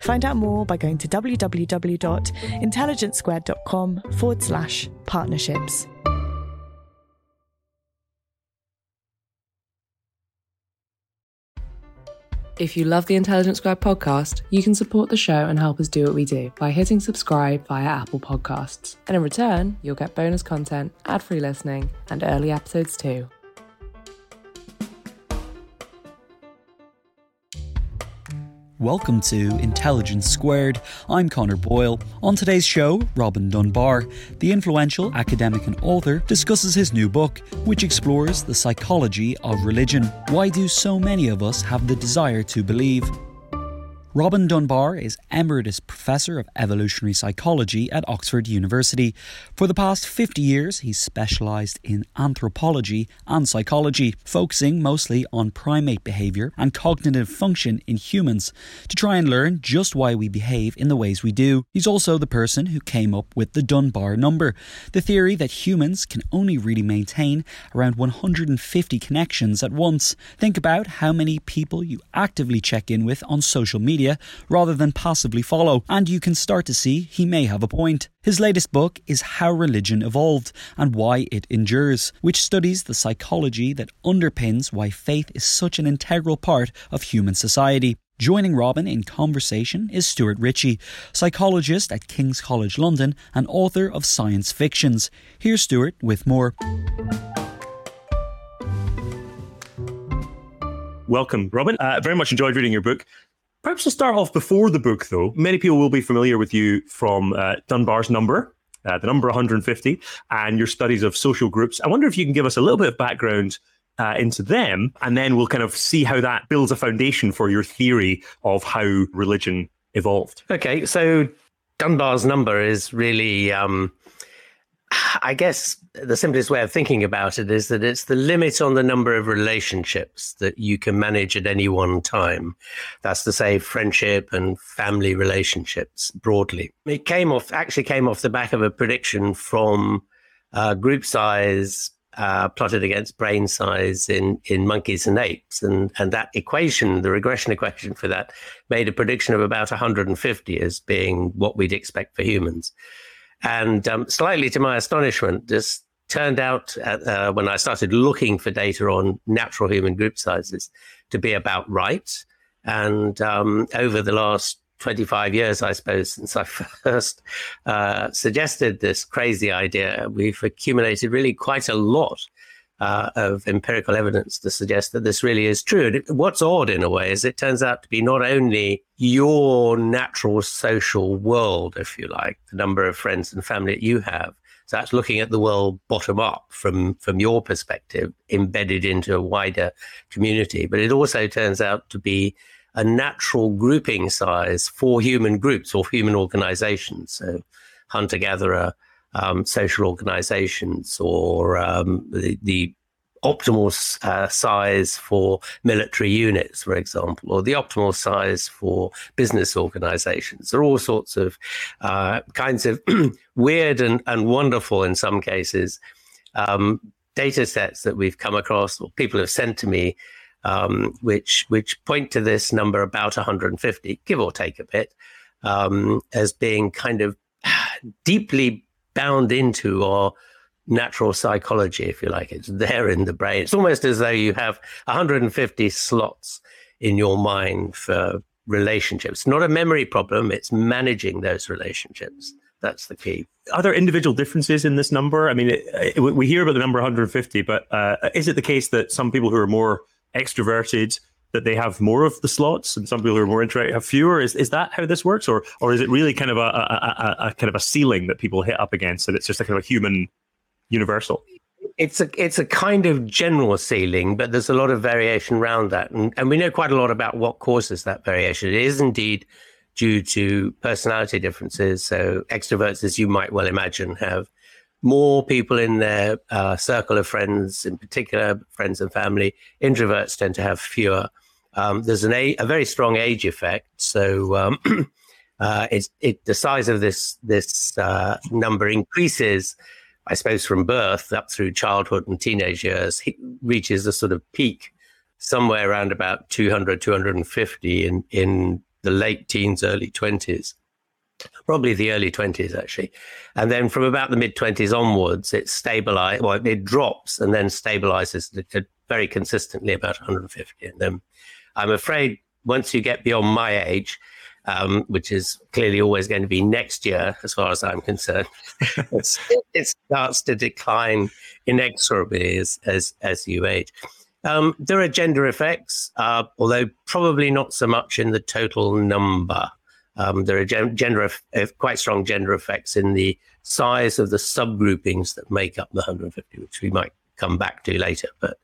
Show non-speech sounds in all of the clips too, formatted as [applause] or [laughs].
Find out more by going to www.intelligencesquared.com forward slash partnerships. If you love the Intelligence Squared podcast, you can support the show and help us do what we do by hitting subscribe via Apple Podcasts. And in return, you'll get bonus content, ad free listening, and early episodes too. Welcome to Intelligence Squared. I'm Connor Boyle. On today's show, Robin Dunbar, the influential academic and author, discusses his new book, which explores the psychology of religion. Why do so many of us have the desire to believe? Robin Dunbar is Emeritus Professor of Evolutionary Psychology at Oxford University. For the past 50 years, he's specialised in anthropology and psychology, focusing mostly on primate behaviour and cognitive function in humans to try and learn just why we behave in the ways we do. He's also the person who came up with the Dunbar number, the theory that humans can only really maintain around 150 connections at once. Think about how many people you actively check in with on social media media rather than passively follow, and you can start to see he may have a point. His latest book is How Religion Evolved and Why It Endures, which studies the psychology that underpins why faith is such an integral part of human society. Joining Robin in conversation is Stuart Ritchie, psychologist at King's College London and author of science fictions. Here's Stuart with more. Welcome, Robin. Uh, very much enjoyed reading your book. Perhaps to start off before the book, though, many people will be familiar with you from uh, Dunbar's number, uh, the number 150, and your studies of social groups. I wonder if you can give us a little bit of background uh, into them, and then we'll kind of see how that builds a foundation for your theory of how religion evolved. Okay, so Dunbar's number is really um, I guess the simplest way of thinking about it is that it's the limit on the number of relationships that you can manage at any one time. That's to say, friendship and family relationships broadly. It came off, actually came off the back of a prediction from uh, group size uh, plotted against brain size in, in monkeys and apes. And, and that equation, the regression equation for that, made a prediction of about 150 as being what we'd expect for humans. And um, slightly to my astonishment, this turned out uh, when I started looking for data on natural human group sizes to be about right. And um, over the last 25 years, I suppose, since I [laughs] first uh, suggested this crazy idea, we've accumulated really quite a lot uh, of empirical evidence to suggest that this really is true. What's odd in a way is it turns out to be not only your natural social world, if you like, the number of friends and family that you have. So that's looking at the world bottom up from, from your perspective, embedded into a wider community. But it also turns out to be a natural grouping size for human groups or human organizations. So hunter gatherer, um, social organizations or um, the, the, optimal uh, size for military units, for example, or the optimal size for business organizations. There are all sorts of uh, kinds of [clears throat] weird and, and wonderful, in some cases, um, data sets that we've come across or people have sent to me. Um, which which point to this number about 150, give or take a bit, um, as being kind of [sighs] deeply bound into our natural psychology, if you like. It's there in the brain. It's almost as though you have 150 slots in your mind for relationships. Not a memory problem, it's managing those relationships. That's the key. Are there individual differences in this number? I mean, it, it, we hear about the number 150, but uh, is it the case that some people who are more extroverted that they have more of the slots and some people who are more introverted have fewer is, is that how this works or or is it really kind of a, a, a, a kind of a ceiling that people hit up against and it's just a kind of a human universal? It's a it's a kind of general ceiling, but there's a lot of variation around that, and and we know quite a lot about what causes that variation. It is indeed due to personality differences. So extroverts, as you might well imagine, have more people in their uh, circle of friends, in particular friends and family. Introverts tend to have fewer. Um, there's an a, a, very strong age effect, so um, [clears throat] uh, it the size of this this uh, number increases I suppose from birth up through childhood and teenage years, he reaches a sort of peak somewhere around about 200, 250 in, in the late teens, early 20s, probably the early 20s, actually. And then from about the mid 20s onwards, it stabilizes, well, it drops and then stabilizes very consistently about 150. And then I'm afraid once you get beyond my age, um, which is clearly always going to be next year, as far as I'm concerned. [laughs] it starts to decline inexorably as as, as you age. Um, there are gender effects, uh, although probably not so much in the total number. Um, there are gender quite strong gender effects in the size of the subgroupings that make up the 150, which we might come back to later. But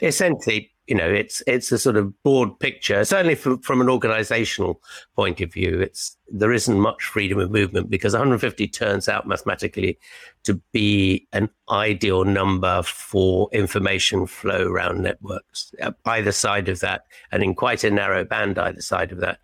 essentially, you know, it's it's a sort of broad picture. Certainly, from, from an organizational point of view, it's there isn't much freedom of movement because 150 turns out mathematically to be an ideal number for information flow around networks. Either side of that, and in quite a narrow band either side of that,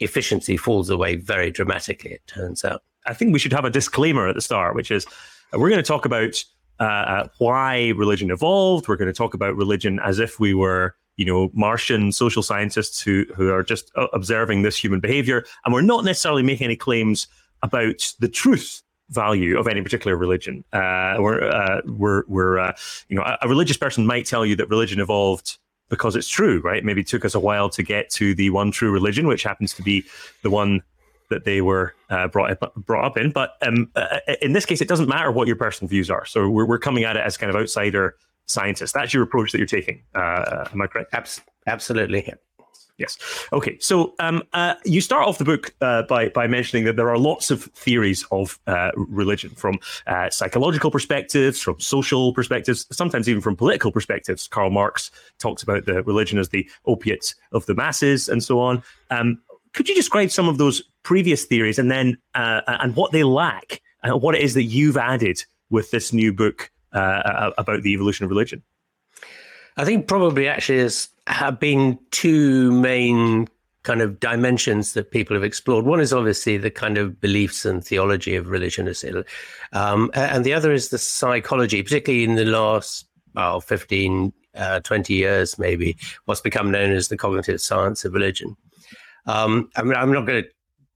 efficiency falls away very dramatically. It turns out. I think we should have a disclaimer at the start, which is uh, we're going to talk about uh, uh, why religion evolved. We're going to talk about religion as if we were, you know, Martian social scientists who who are just uh, observing this human behavior, and we're not necessarily making any claims about the truth value of any particular religion. Uh, we're uh, we're we're you know a, a religious person might tell you that religion evolved because it's true, right? Maybe it took us a while to get to the one true religion, which happens to be the one that they were uh, brought up, brought up in. But um, uh, in this case, it doesn't matter what your personal views are. So we're, we're coming at it as kind of outsider scientists. That's your approach that you're taking. Uh, am I correct? Abs- absolutely. Yes. Okay. So um, uh, you start off the book uh, by by mentioning that there are lots of theories of uh, religion, from uh, psychological perspectives, from social perspectives, sometimes even from political perspectives. Karl Marx talks about the religion as the opiate of the masses, and so on. Um, could you describe some of those previous theories and then uh, and what they lack and what it is that you've added with this new book uh, about the evolution of religion? I think probably actually there's have been two main kind of dimensions that people have explored. One is obviously the kind of beliefs and theology of religion, um, and the other is the psychology, particularly in the last well, 15, uh, 20 years, maybe, what's become known as the cognitive science of religion. Um, I mean, I'm not going to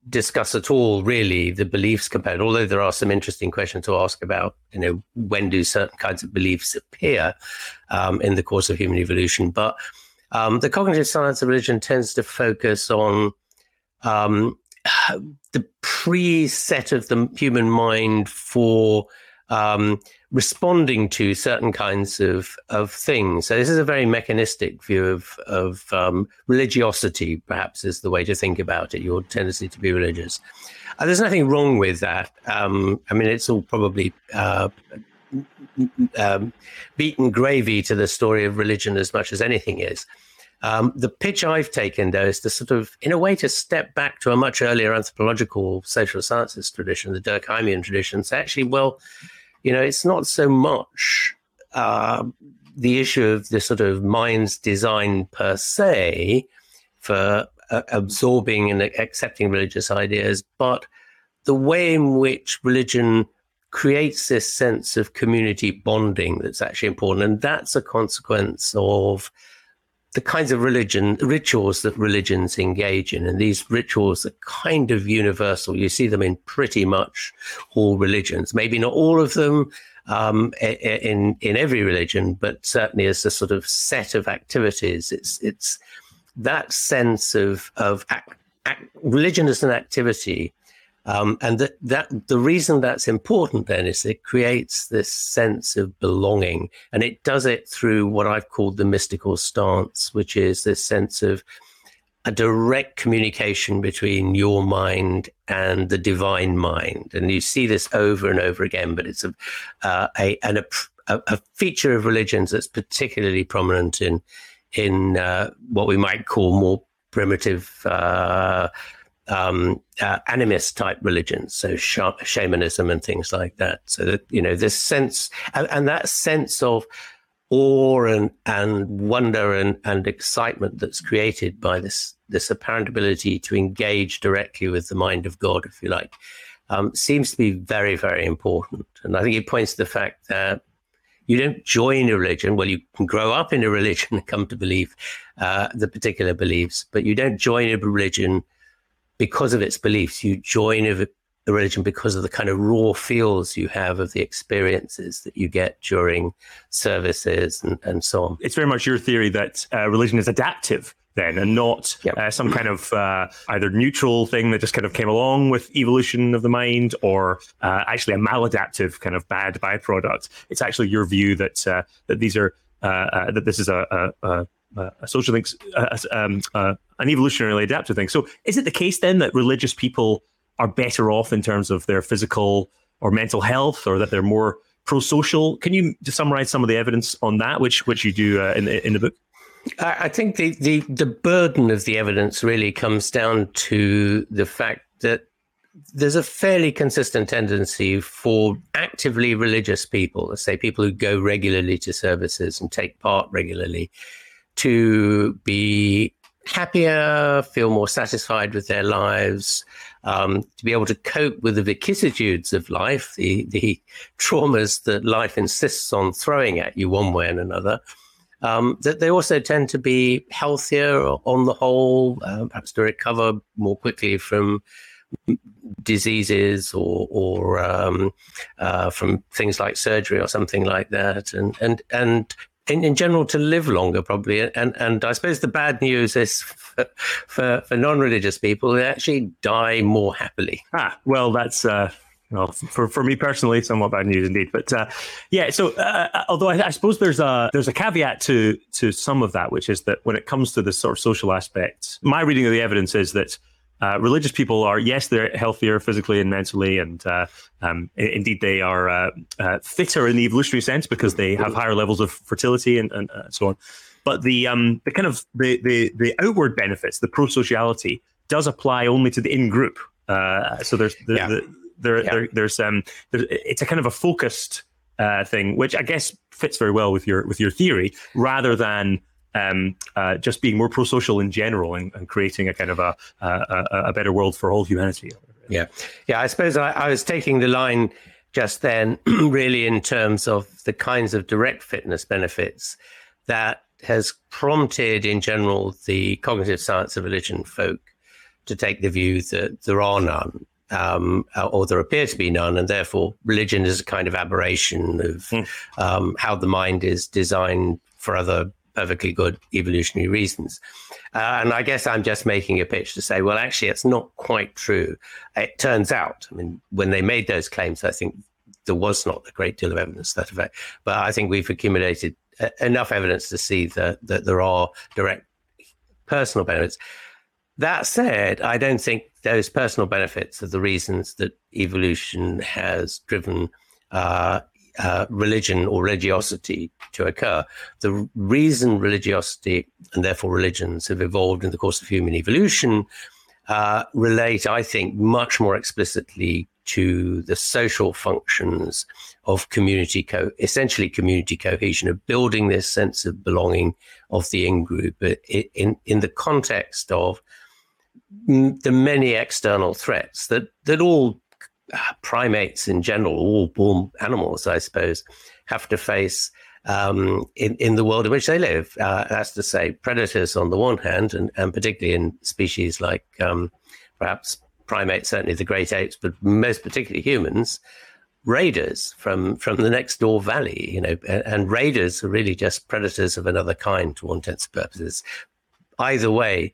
discuss at all really the beliefs component, although there are some interesting questions to ask about, you know, when do certain kinds of beliefs appear um, in the course of human evolution. But um, the cognitive science of religion tends to focus on um, the preset of the human mind for um, responding to certain kinds of, of things. So this is a very mechanistic view of, of um, religiosity, perhaps is the way to think about it, your tendency to be religious. Uh, there's nothing wrong with that. Um, I mean, it's all probably uh, um, beaten gravy to the story of religion as much as anything is. Um, the pitch I've taken, though, is to sort of, in a way, to step back to a much earlier anthropological social sciences tradition, the Durkheimian tradition. Say, actually, well, you know, it's not so much uh, the issue of the sort of mind's design per se for uh, absorbing and accepting religious ideas, but the way in which religion creates this sense of community bonding that's actually important. And that's a consequence of the kinds of religion rituals that religions engage in. And these rituals are kind of universal. You see them in pretty much all religions, maybe not all of them. Um, in in every religion, but certainly as a sort of set of activities, it's it's that sense of of religion as an activity um, and that, that the reason that's important then is it creates this sense of belonging, and it does it through what I've called the mystical stance, which is this sense of a direct communication between your mind and the divine mind. And you see this over and over again, but it's a uh, a, an, a, a feature of religions that's particularly prominent in in uh, what we might call more primitive. Uh, um, uh, animist type religions, so sh- shamanism and things like that. So that you know this sense and, and that sense of awe and and wonder and, and excitement that's created by this this apparent ability to engage directly with the mind of God, if you like, um, seems to be very very important. And I think it points to the fact that you don't join a religion. Well, you can grow up in a [laughs] religion and come to believe uh, the particular beliefs, but you don't join a religion because of its beliefs. You join a, a religion because of the kind of raw feels you have of the experiences that you get during services and, and so on. It's very much your theory that uh, religion is adaptive then and not yep. uh, some kind of uh, either neutral thing that just kind of came along with evolution of the mind or uh, actually a maladaptive kind of bad byproduct. It's actually your view that uh, that these are uh, uh, that this is a, a, a uh, a social thing, uh, um, uh, an evolutionarily adaptive thing. So, is it the case then that religious people are better off in terms of their physical or mental health, or that they're more pro-social? Can you summarize some of the evidence on that, which which you do in the, in the book? I think the, the the burden of the evidence really comes down to the fact that there's a fairly consistent tendency for actively religious people, say people who go regularly to services and take part regularly, to be happier, feel more satisfied with their lives, um, to be able to cope with the vicissitudes of life, the, the traumas that life insists on throwing at you one way and another. Um, that they also tend to be healthier on the whole, uh, perhaps to recover more quickly from diseases or, or um, uh, from things like surgery or something like that, and and and in, in general to live longer probably and and i suppose the bad news is for for, for non-religious people they actually die more happily ah well that's uh well, for, for me personally, somewhat bad news indeed. But uh, yeah, so uh, although I, I, suppose there's a there's a caveat to to some of that, which is that when it comes to the sort of social aspects, my reading of the evidence is that uh, religious people are yes they're healthier physically and mentally and uh, um, indeed they are uh, uh, fitter in the evolutionary sense because they have higher levels of fertility and, and uh, so on but the um, the kind of the, the the outward benefits the pro-sociality does apply only to the in group uh, so there's the, yeah. the, there, yeah. there, there's um there's, it's a kind of a focused thing which I guess fits very well with your with your theory rather than um, uh, just being more pro-social in general and, and creating a kind of a, a, a, better world for all humanity. Yeah, yeah. I suppose I, I was taking the line just then, [clears throat] really in terms of the kinds of direct fitness benefits that has prompted, in general, the cognitive science of religion folk to take the view that there are none. Um, or there appear to be none, and therefore religion is a kind of aberration of mm. um, how the mind is designed for other perfectly good evolutionary reasons. Uh, and I guess I'm just making a pitch to say, well, actually, it's not quite true. It turns out, I mean, when they made those claims, I think there was not a great deal of evidence to that effect. But I think we've accumulated uh, enough evidence to see that, that there are direct personal benefits. That said, I don't think those personal benefits are the reasons that evolution has driven uh, uh, religion or religiosity to occur. The reason religiosity and therefore religions have evolved in the course of human evolution uh, relate, I think, much more explicitly to the social functions of community co essentially community cohesion of building this sense of belonging of the in group in in the context of the many external threats that that all primates in general all all animals i suppose have to face um, in, in the world in which they live. Uh, that's to say, predators on the one hand, and, and particularly in species like um, perhaps primates, certainly the great apes, but most particularly humans, raiders from, from the next door valley, you know, and, and raiders are really just predators of another kind to all intents and purposes. Either way,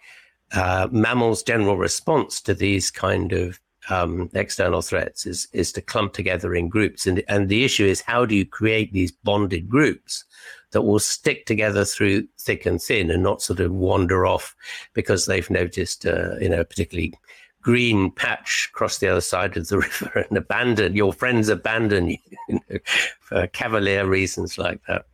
uh, mammals' general response to these kind of um, external threats is is to clump together in groups, and and the issue is how do you create these bonded groups that will stick together through thick and thin, and not sort of wander off because they've noticed uh, you know a particularly green patch across the other side of the [laughs] river and abandon your friends abandon you, [laughs] you know, for cavalier reasons like that.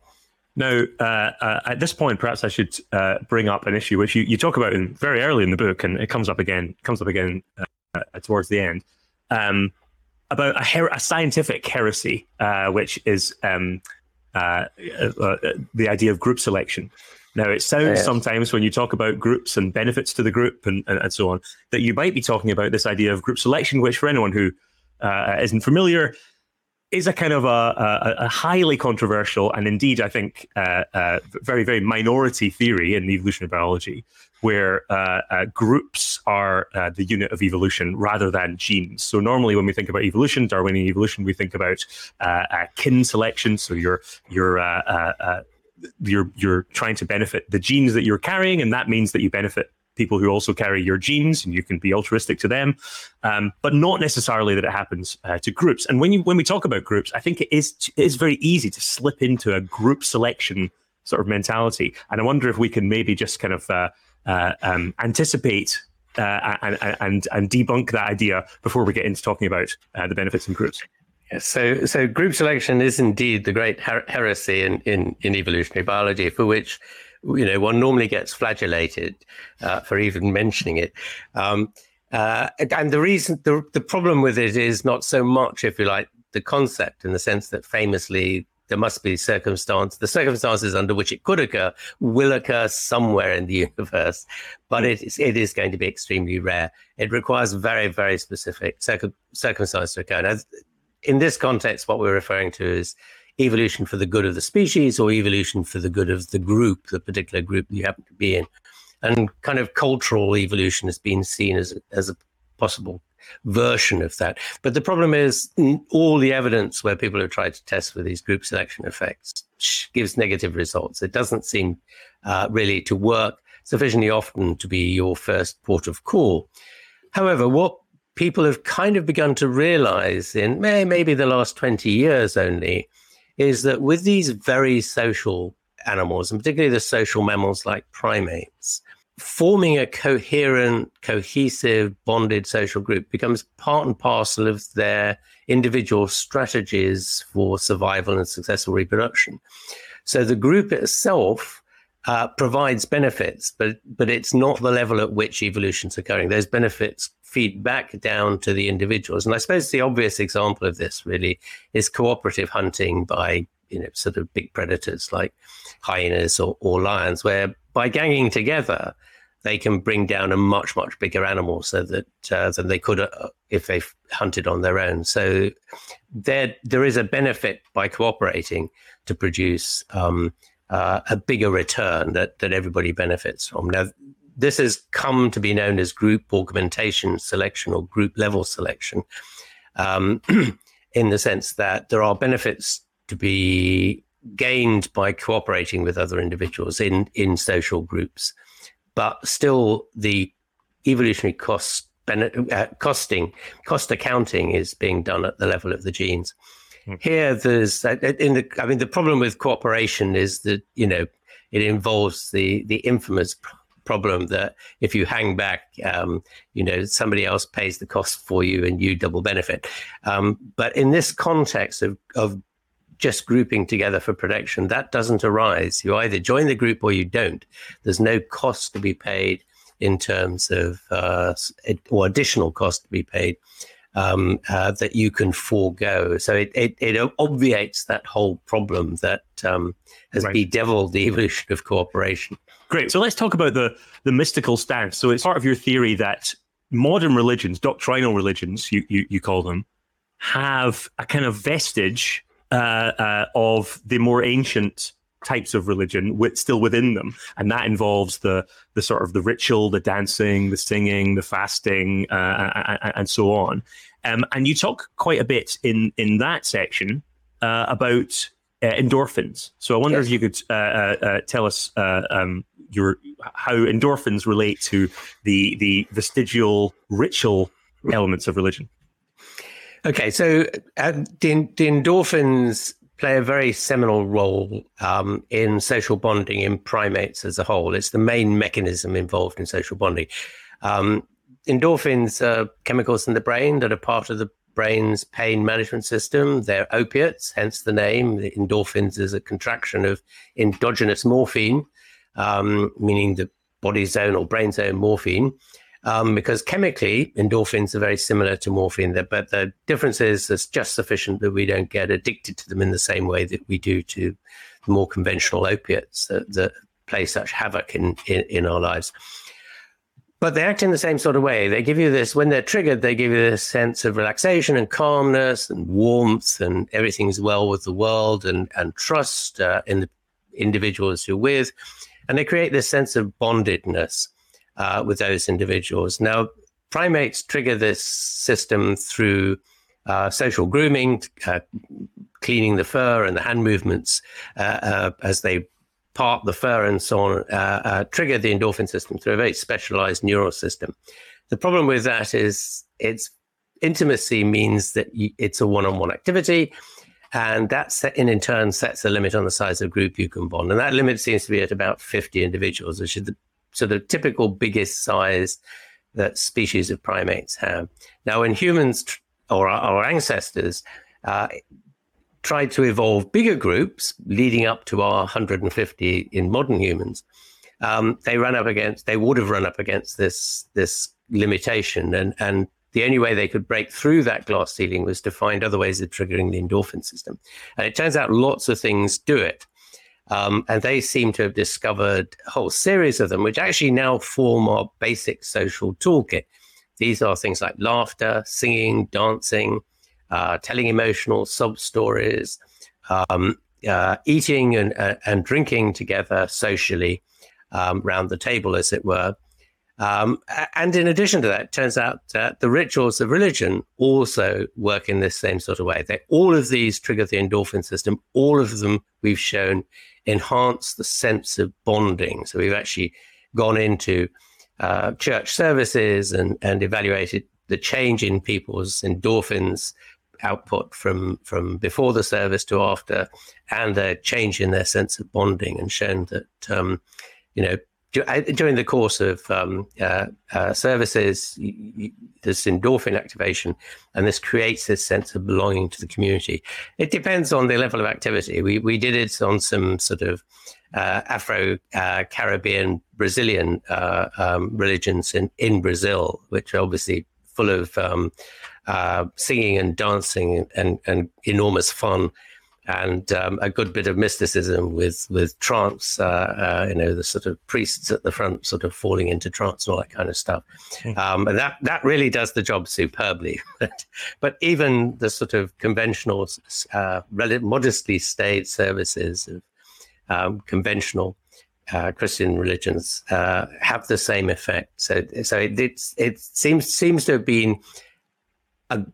Now, uh, uh, at this point, perhaps I should uh, bring up an issue which you, you talk about in very early in the book, and it comes up again comes up again uh, uh, towards the end um, about a, her- a, scientific heresy, uh, which is um, uh, uh, the idea of group selection. Now, it sounds yes. sometimes when you talk about groups and benefits to the group and, and, and, so on, that you might be talking about this idea of group selection, which for anyone who uh, not familiar, is a kind of a, a, a, highly controversial and indeed, I think, uh, uh, very, very minority theory in evolutionary biology, where uh, uh groups are uh, the unit of evolution rather than genes. So normally, when we think about evolution, Darwinian evolution, we think about kin selection. So you're you're you're you're trying to benefit the genes that you're carrying, and that means that you benefit people who also carry your genes and you can be altruistic to them um, but not necessarily that it happens uh, to groups and when you when we talk about groups i think it is it is very easy to slip into a group selection sort of mentality and i wonder if we can maybe just kind of uh, uh, um, anticipate uh, and, and and debunk that idea before we get into talking about uh, the benefits in groups so so group selection is indeed the great her- heresy in, in, in evolutionary biology, for which you know, one normally gets flagellated uh, for even mentioning it. Um, uh, and the reason, the, the problem with it is not so much, if you like, the concept in the sense that famously there must be circumstance, the circumstances under which it could occur will occur somewhere in the [laughs] universe, but it is, it is going to be extremely rare. It requires very, very specific circum, circumstances to occur. Now, in this context, what we're referring to is evolution for the good of the species or evolution for the good of the group, the particular group you happen to be in. And kind of cultural evolution has been seen as, as a possible version of that. But the problem is all the evidence where people have tried to test for these group selection effects gives negative results. It doesn't seem uh, really to work sufficiently often to be your first port of call. However, what people have kind of begun to realize in maybe the last 20 years only is that with these very social animals, and particularly the social mammals like primates, forming a coherent, cohesive, bonded social group becomes part and parcel of their individual strategies for survival and successful reproduction. So the group itself uh, provides benefits, but but it's not the level at which evolution's occurring. Those benefits feed back down to the individuals. And I suppose the obvious example of this really is cooperative hunting by you know sort of big predators like hyenas or, or lions, where by ganging together they can bring down a much much bigger animal so that uh, than they could uh, if they hunted on their own. So there there is a benefit by cooperating to produce um, uh, a bigger return that that everybody benefits from. Now this has come to be known as group augmentation selection or group level selection, um, [clears throat] in the sense that there are benefits to be gained by cooperating with other individuals in, in social groups, but still the evolutionary cost uh, costing cost accounting is being done at the level of the genes. Mm. Here, there's uh, in the I mean the problem with cooperation is that you know it involves the the infamous problem that if you hang back, um, you know, somebody else pays the cost for you and you double benefit. Um, but in this context of, of just grouping together for protection, that doesn't arise. You either join the group or you don't. There's no cost to be paid in terms of, uh, or additional cost to be paid um, uh, that you can forego. So it, it, it, obviates that whole problem that um, has right. bedeviled the [laughs] evolution of cooperation. Great. So let's talk about the the mystical stance. So it's part of your theory that modern religions, doctrinal religions, you you, you call them, have a kind of vestige uh, uh, of the more ancient types of religion with, still within them, and that involves the the sort of the ritual, the dancing, the singing, the fasting, uh, and, and, so on. Um, and you talk quite a bit in in that section uh, about uh, endorphins. So I wonder yes. if you could uh, uh, tell us um, your how endorphins relate to the the vestigial ritual elements of religion. Okay, so the, the endorphins play a very seminal role um, in social bonding in primates as a whole. It's the main mechanism involved in social bonding. Um, endorphins are chemicals in the brain that are part of the brain's pain management system. They're opiates, hence the name. The endorphins is a contraction of endogenous morphine, um, meaning the body's own or brain's own morphine um, because chemically endorphins are very similar to morphine, but the difference is it's just sufficient that we don't get addicted to them in the same way that we do to the more conventional opiates that, that play such havoc in, in, in our lives. But they act in the same sort of way. They give you this, when they're triggered, they give you this sense of relaxation and calmness and warmth and everything's well with the world and, and trust uh, in the individuals you're with. And they create this sense of bondedness uh, with those individuals. Now, primates trigger this system through uh, social grooming, uh, cleaning the fur and the hand movements uh, uh, as they part the fur and so on, uh, trigger the endorphin system through a very specialized neural system. The problem with that is its intimacy means that it's a one-on-one activity. And that in, in turn sets a limit on the size of group you can bond. And that limit seems to be at about 50 individuals, which is the so the typical biggest size that species of primates have. Now, when humans or our, ancestors uh, tried to evolve bigger groups leading up to our 150 in modern humans, um, they ran up against, they would have run up against this, this limitation. And, and the only way they could break through that glass ceiling was to find other ways of triggering the endorphin system. And it turns out lots of things do it. Um, and they seem to have discovered a whole series of them, which actually now form our basic social toolkit. These are things like laughter, singing, dancing, uh, telling emotional sob stories, um, uh, eating and, uh, and drinking together socially um, around the table, as it were. Um, and in addition to that, it turns out that the rituals of religion also work in this same sort of way. They, all of these trigger the endorphin system. All of them we've shown enhance the sense of bonding. So we've actually gone into uh, church services and, and evaluated the change in people's endorphins output from from before the service to after, and the change in their sense of bonding, and shown that um, you know during the course of um, uh, uh, services, there's endorphin activation, and this creates this sense of belonging to the community. It depends on the level of activity. We we did it on some sort of uh, Afro uh, Caribbean Brazilian uh, um, religions in in Brazil, which are obviously full of um, uh, singing and dancing and, and enormous fun and um, a good bit of mysticism with with trance. Uh, uh, you know, the sort of priests at the front, sort of falling into trance and all that kind of stuff. Hmm. Um, and that that really does the job superbly. [laughs] but even the sort of conventional, uh, modestly staid services of um, conventional. Uh, Christian religions uh, have the same effect. So, so it, it seems seems to have been a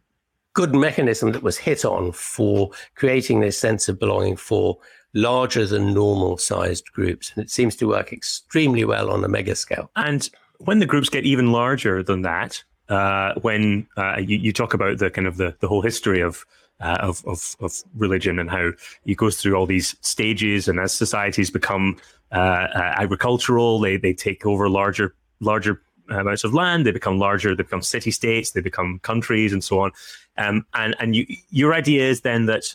good mechanism that was hit on for creating this sense of belonging for larger than normal sized groups. And it seems to work extremely well on a mega scale. And when the groups get even larger than that, uh, when uh, you, you, talk about the kind of the, the whole history of, uh, of, of, of religion and how it goes through all these stages, and as societies become uh, uh, agricultural, they they take over larger larger amounts of land, they become larger, they become city states, they become countries, and so on. Um, and and you, your idea is then that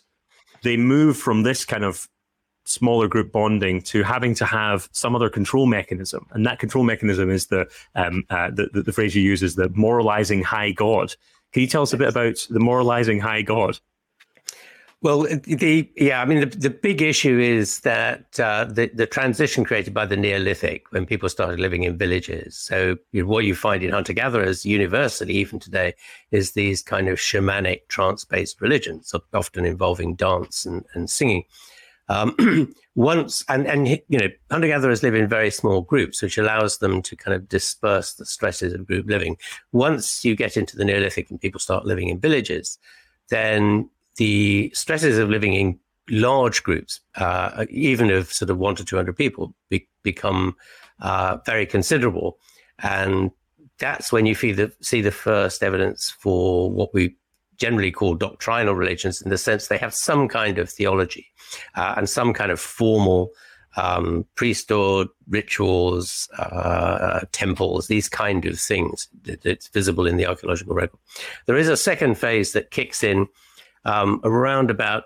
they move from this kind of smaller group bonding to having to have some other control mechanism, and that control mechanism is the um, uh, the, the, the phrase you use is the moralizing high god. Can you tell us a bit about the moralizing high God? Well, the yeah, I mean, the, the big issue is that uh, the the transition created by the Neolithic when people started living in villages. So you what you find in hunter gatherers universally, even today, is these kind of shamanic trance based religions, often involving dance and, and singing. Um, [clears throat] once and and you know, hunter gatherers live in very small groups, which allows them to kind of disperse the stresses of group living. Once you get into the Neolithic and people start living in villages, then the stresses of living in large groups, uh, even of sort of one to 200 people, be, become uh, very considerable. And that's when you see the, see the first evidence for what we generally call doctrinal religions, in the sense they have some kind of theology uh, and some kind of formal um, priesthood, rituals, uh, temples, these kind of things that's visible in the archaeological record. There is a second phase that kicks in um, around about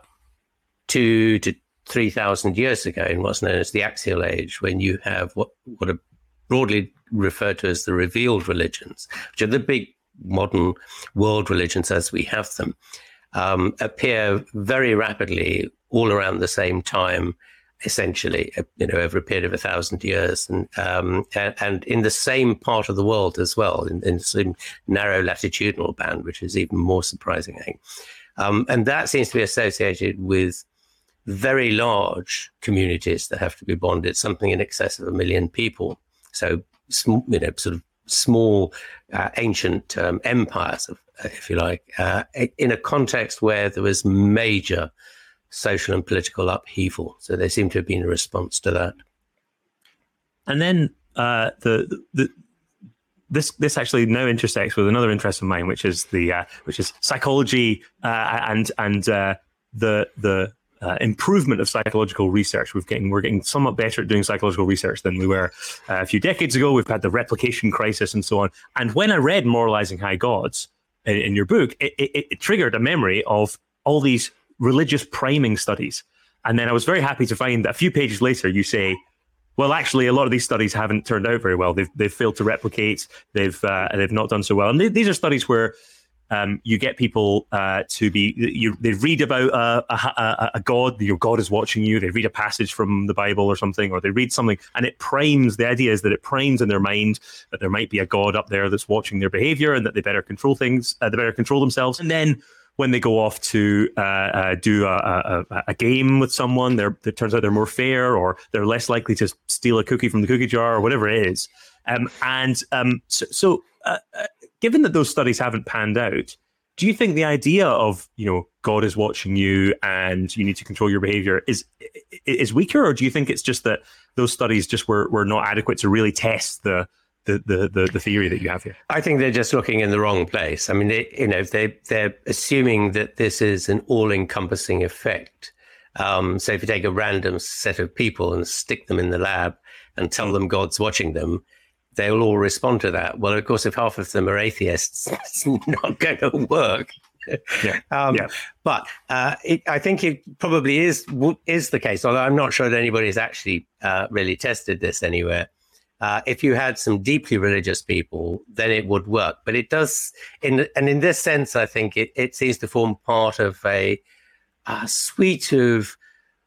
two to 3,000 years ago in what's known as the Axial Age, when you have what, what are broadly referred to as the revealed religions, which are the big modern world religions as we have them, um, appear very rapidly all around the same time, essentially, uh, you know, over a period of a thousand years, and um, and, in the same part of the world as well, in, in narrow latitudinal band, which is even more surprising, I think. Um, and that seems to be associated with very large communities that have to be bonded, something in excess of a million people. So, you know, sort of small, uh, ancient um, empires, if you like, uh, in a context where there was major social and political upheaval. So they seem to have been a response to that. And then uh, the, the this this actually now intersects with another interest of mine, which is the uh, which is psychology uh, and and uh, the the uh, improvement of psychological research. We've getting we're getting somewhat better at doing psychological research than we were uh, a few decades ago. We've had the replication crisis and so on. And when I read "Moralizing High Gods" in, in your book, it, it, it triggered a memory of all these religious priming studies. And then I was very happy to find that a few pages later, you say well, actually, a lot of these studies haven't turned out very well. They've they've failed to replicate. They've uh, they've not done so well. And these are studies where um, you get people uh, to be you they read about a, a, a, god your god is watching you they read a passage from the bible or something or they read something and it primes the idea is that it primes in their mind that there might be a god up there that's watching their behavior and that they better control things uh, they better control themselves and then when they go off to uh, uh, do a, a, a, game with someone, they're, it turns out they're more fair or they're less likely to steal a cookie from the cookie jar or whatever it is. Um, and um, so, so uh, uh, given that those studies haven't panned out, do you think the idea of you know God is watching you and you need to control your behavior is is weaker, or do you think it's just that those studies just were were not adequate to really test the the, the, the, the, theory that you have here? I think they're just looking in the wrong place. I mean, they, you know, they, they're assuming that this is an all encompassing effect. Um, so if you take a random set of people and stick them in the lab and tell them God's watching them, they'll all respond to that. Well, of course, if half of them are atheists, [laughs] it's not going to work. Yeah. [laughs] um, yeah. But uh, it, I think it probably is is the case. Although I'm not sure that anybody's actually uh, really tested this anywhere. Uh, if you had some deeply religious people, then it would work. But it does, in and in this sense, I think it, it seems to form part of a, a suite of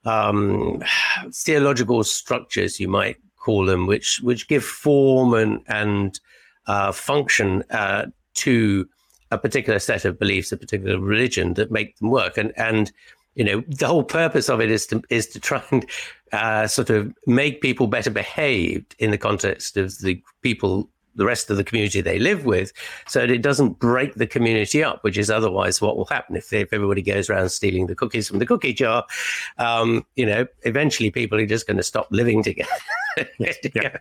um, [sighs] theological structures, you might call them, which which give form and and uh, function uh, to a particular set of beliefs, a particular religion that make them work. And and you know the whole purpose of it is to is to try and uh, sort of make people better behaved in the context of the people the rest of the community they live with so that it doesn't break the community up which is otherwise what will happen if, if everybody goes around stealing the cookies from the cookie jar um, you know eventually people are just going to stop living together [laughs] [laughs] yeah.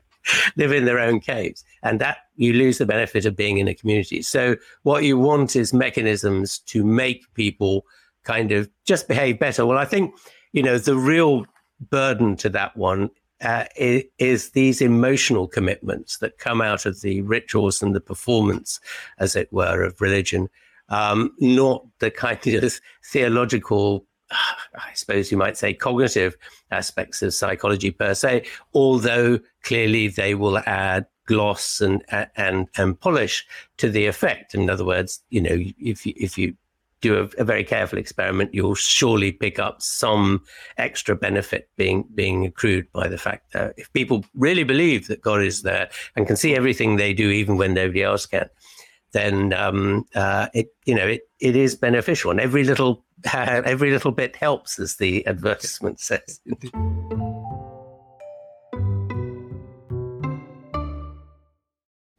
live in their own caves and that you lose the benefit of being in a community so what you want is mechanisms to make people kind of just behave better. Well, I think, you know, the real burden to that one uh, is, these emotional commitments that come out of the rituals and the performance, as it were, of religion, um, not the kind of theological, [sighs] I suppose you might say, cognitive aspects of psychology per se, although clearly they will add gloss and and and polish to the effect. In other words, you know, if you, if you do a, a, very careful experiment, you'll surely pick up some extra benefit being being accrued by the fact that if people really believe that God is there and can see everything they do, even when nobody else can, then um, uh, it you know it it is beneficial, and every little [laughs] every little bit helps, as the advertisement says.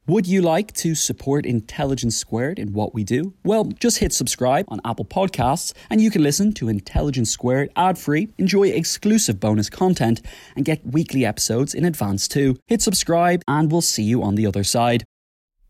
Would you like to support Intelligence Squared in what we do? Well, just hit subscribe on Apple Podcasts and you can listen to Intelligence Squared ad free, enjoy exclusive bonus content, and get weekly episodes in advance too. Hit subscribe and we'll see you on the other side.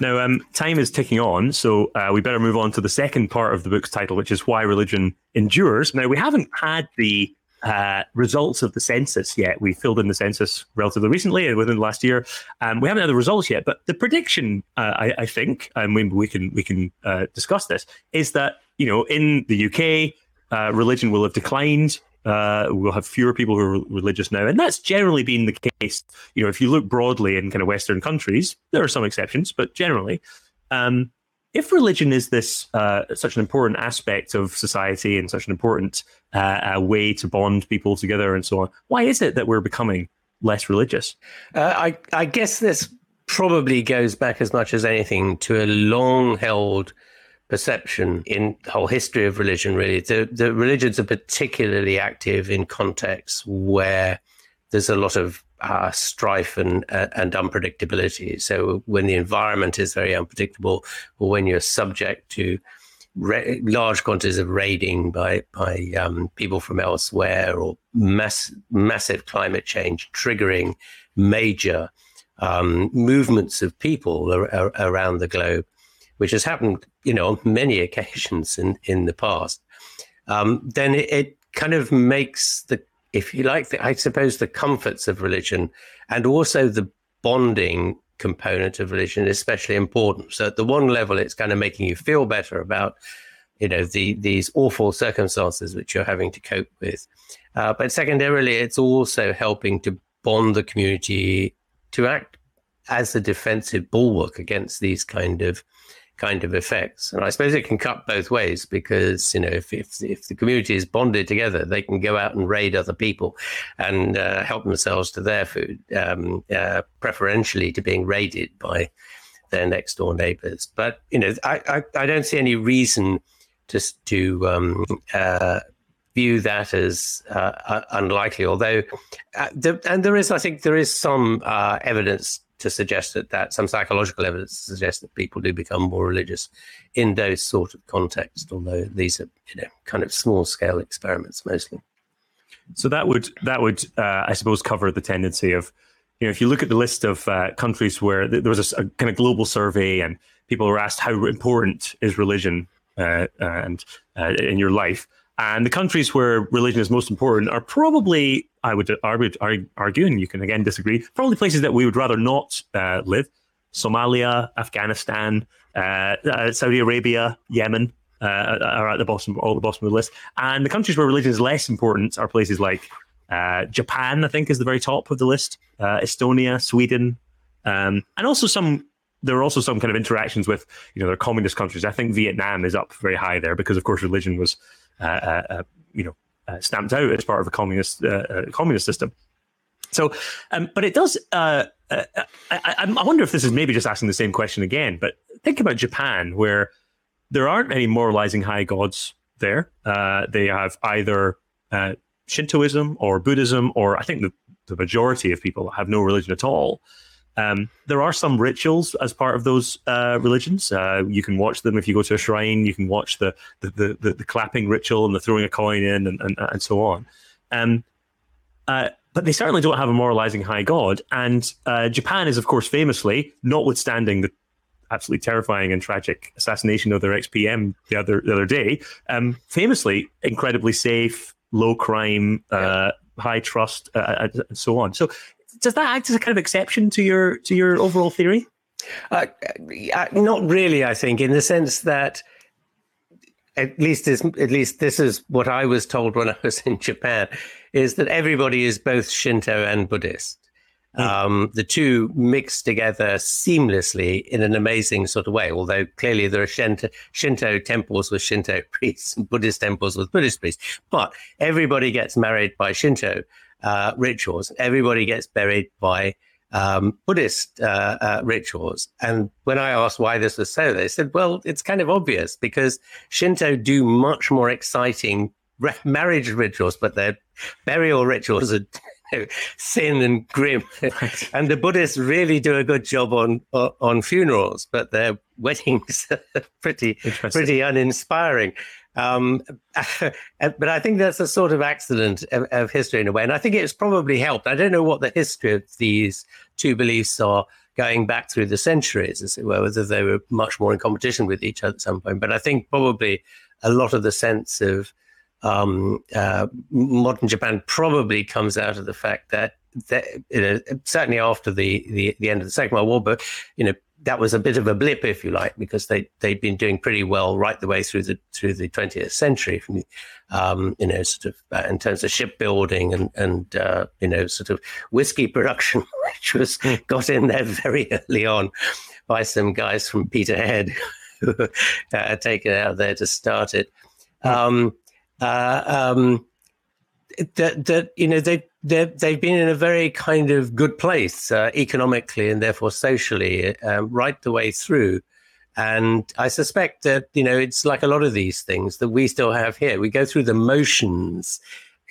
Now, um, time is ticking on, so uh, we better move on to the second part of the book's title, which is Why Religion Endures. Now, we haven't had the uh, results of the census yet. We filled in the census relatively recently, within the last year. Um, we haven't had the results yet, but the prediction, uh, I, I, think, and we, we can we can uh, discuss this, is that you know in the UK, uh, religion will have declined uh, we'll have fewer people who are religious now, and that's generally been the case. You know, if you look broadly in kind of Western countries, there are some exceptions, but generally, um, if religion is this uh, such an important aspect of society and such an important uh, way to bond people together and so on, why is it that we're becoming less religious? Uh, I, I guess this probably goes back as much as anything to a long-held perception in the whole history of religion, really. The, the religions are particularly active in contexts where there's a lot of uh, strife and uh, and unpredictability. So when the environment is very unpredictable, or when you're subject to ra- large quantities of raiding by by um, people from elsewhere, or mass, massive climate change triggering major um, movements of people ar- ar- around the globe, which has happened, you know, on [laughs] many occasions in, in the past, um, then it, it, kind of makes the, if you like, the, I suppose, the comforts of religion and also the bonding component of religion especially important. So at the one level, it's kind of making you feel better about, you know, the these awful circumstances which you're having to cope with. Uh, but secondarily, it's also helping to bond the community to act as a defensive bulwark against these kind of kind of effects. And I suppose it can cut both ways because you know if if, if the community is bonded together, they can go out and raid other people and uh, help themselves to their food, um, uh, preferentially to being raided by their next door neighbors. But you know, I, I, I don't see any reason to to um, uh, view that as uh, unlikely. Although, uh, and there is, I think, there is some uh, evidence to suggest that, that some psychological evidence suggests that people do become more religious in those sort of contexts, although these are you know kind of small scale experiments mostly. So that would that would uh, I suppose cover the tendency of you know if you look at the list of uh, countries where th- there was a, a, kind of global survey and people were asked how important is religion uh, and uh, in your life and the countries where religion is most important are probably, I would, argue, and you can again disagree, probably places that we would rather not uh, live. Somalia, Afghanistan, uh, uh, Saudi Arabia, Yemen uh, are at the bottom, all the bottom of the list. And the countries where religion is less important are places like uh, Japan, I think, is the very top of the list. Estonia, Sweden, um, and also some there are also some kind of interactions with you know their communist countries. I think Vietnam is up very high there because of course religion was uh, uh, you know, stamped out as part of a communist communist system. So, um, but it does. Uh, uh, I, I, wonder if this is maybe just asking the same question again. But think about Japan, where there aren't any moralizing high gods there. Uh, they have either uh, Shintoism or Buddhism, or I think the, the majority of people have no religion at all. Um, there are some rituals as part of those uh, religions. Uh, you can watch them if you go to a shrine. You can watch the the, the, the, the clapping ritual and the throwing a coin in and, and, and so on. Um, uh, but they certainly don't have a moralizing high god. And uh, Japan is, of course, famously, notwithstanding the absolutely terrifying and tragic assassination of their ex-PM the other the other day, um, famously incredibly safe, low crime, uh, high trust, uh, and so on. So does that act as a kind of exception to your to your overall theory? Uh, uh, not really, I think, in the sense that at least this, at least this is what I was told when [laughs] I was in Japan, is that everybody is both Shinto and Buddhist. Mm. Um, the two mix together seamlessly in an amazing sort of way. Although clearly there are Shinto, Shinto temples with Shinto [laughs] priests and Buddhist temples with Buddhist priests, but everybody gets married by Shinto uh, rituals. Everybody gets buried by um, Buddhist uh, uh, rituals. And when I asked why this was so, they said, well, it's kind of obvious because Shinto do much more exciting re- marriage rituals, but their burial rituals are [laughs] thin and grim. [laughs] and the Buddhists really do a good job on on funerals, but their [laughs] weddings are pretty pretty uninspiring. Um, [laughs] but I think that's a sort of accident of, of, history in a way. And I think it's probably helped. I don't know what the history of these two beliefs are going back through the centuries, as it were, whether they were much more in competition with each other at some point. But I think probably a lot of the sense of um, uh, modern Japan probably comes out of the fact that, that you know, certainly after the, the, the end of the Second World War, but you know, that was a bit of a blip, if you like, because they they'd been doing pretty well right the way through the through the 20th century, from um, you know, sort of uh, in terms of shipbuilding and and uh, you know, sort of whiskey production, [laughs] which was hmm. got in there very early on by some guys from Peterhead [laughs] who uh, taken out there to start it. Hmm. Um, uh, um, that that you know they they've been in a very kind of good place uh, economically and therefore socially um, right the way through. And I suspect that, you know, it's like a lot of these things that we still have here. We go through the motions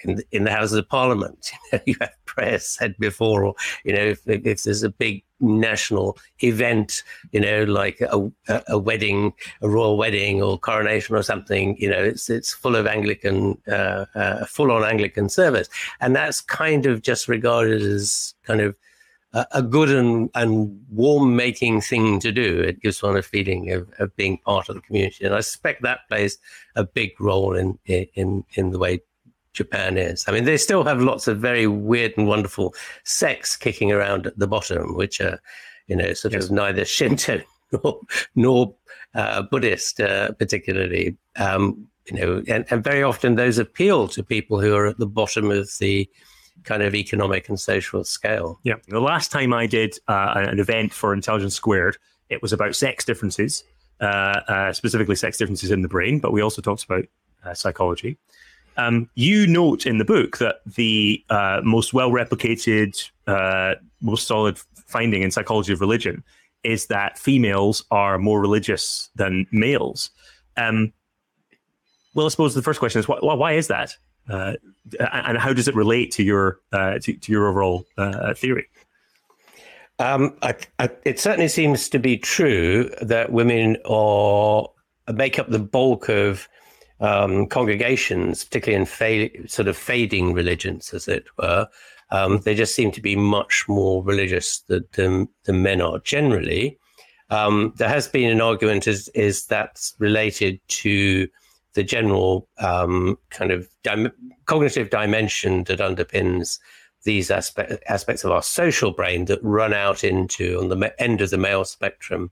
in, in the Houses of Parliament. [laughs] you have prayers said before, or, you know, if, if there's a big national event, you know, like a, a, wedding, a royal wedding or coronation or something, you know, it's it's full of Anglican, uh, uh, full on Anglican service, and that's kind of just regarded as kind of a, a good and, and warm making thing to do. It gives one a feeling of, of being part of the community, and I suspect that plays a big role in in in the way Japan is. I mean, they still have lots of very weird and wonderful sects kicking around at the bottom, which are, you know, sort yes. of neither Shinto [laughs] nor, nor uh, Buddhist, uh, particularly. Um, you know, and, and very often those appeal to people who are at the bottom of the kind of economic and social scale. Yeah. The last time I did uh, an event for Intelligence Squared, it was about sex differences, uh, uh, specifically sex differences in the brain, but we also talked about uh, psychology. Um, you note in the book that the uh, most well replicated, uh, most solid finding in psychology of religion is that females are more religious than males. Um, well, I suppose the first question is why, why is that, uh, and how does it relate to your uh, to, to, your overall uh, theory? Um, I, I, it certainly seems to be true that women are make up the bulk of um, congregations, particularly in fa- sort of fading religions, as it were, um, they just seem to be much more religious than, than, than men are generally. Um, there has been an argument is, is that's related to the general um, kind of dim- cognitive dimension that underpins these aspect, aspects of our social brain that run out into on the end of the male spectrum